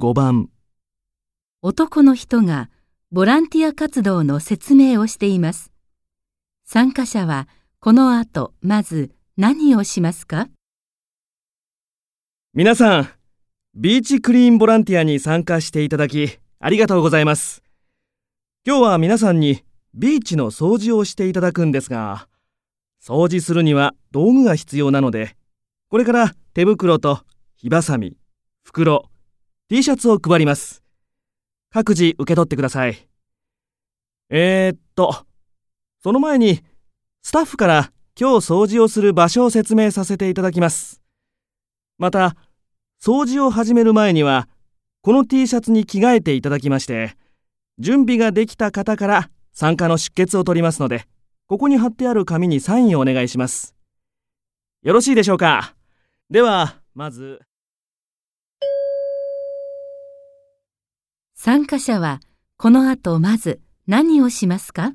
5番男の人がボランティア活動の説明をしています。参加者はこの後まず何をしますか？皆さん、ビーチクリーンボランティアに参加していただきありがとうございます。今日は皆さんにビーチの掃除をしていただくんですが、掃除するには道具が必要なので、これから手袋と火ばさみ、袋、T シャツを配ります。各自受け取ってください。えー、っと、その前にスタッフから今日掃除をする場所を説明させていただきます。また、掃除を始める前には、この T シャツに着替えていただきまして、準備ができた方から参加の出欠を取りますので、ここに貼ってある紙にサインをお願いします。よろしいでしょうか？では、まず。参加者はこの後まず何をしますか？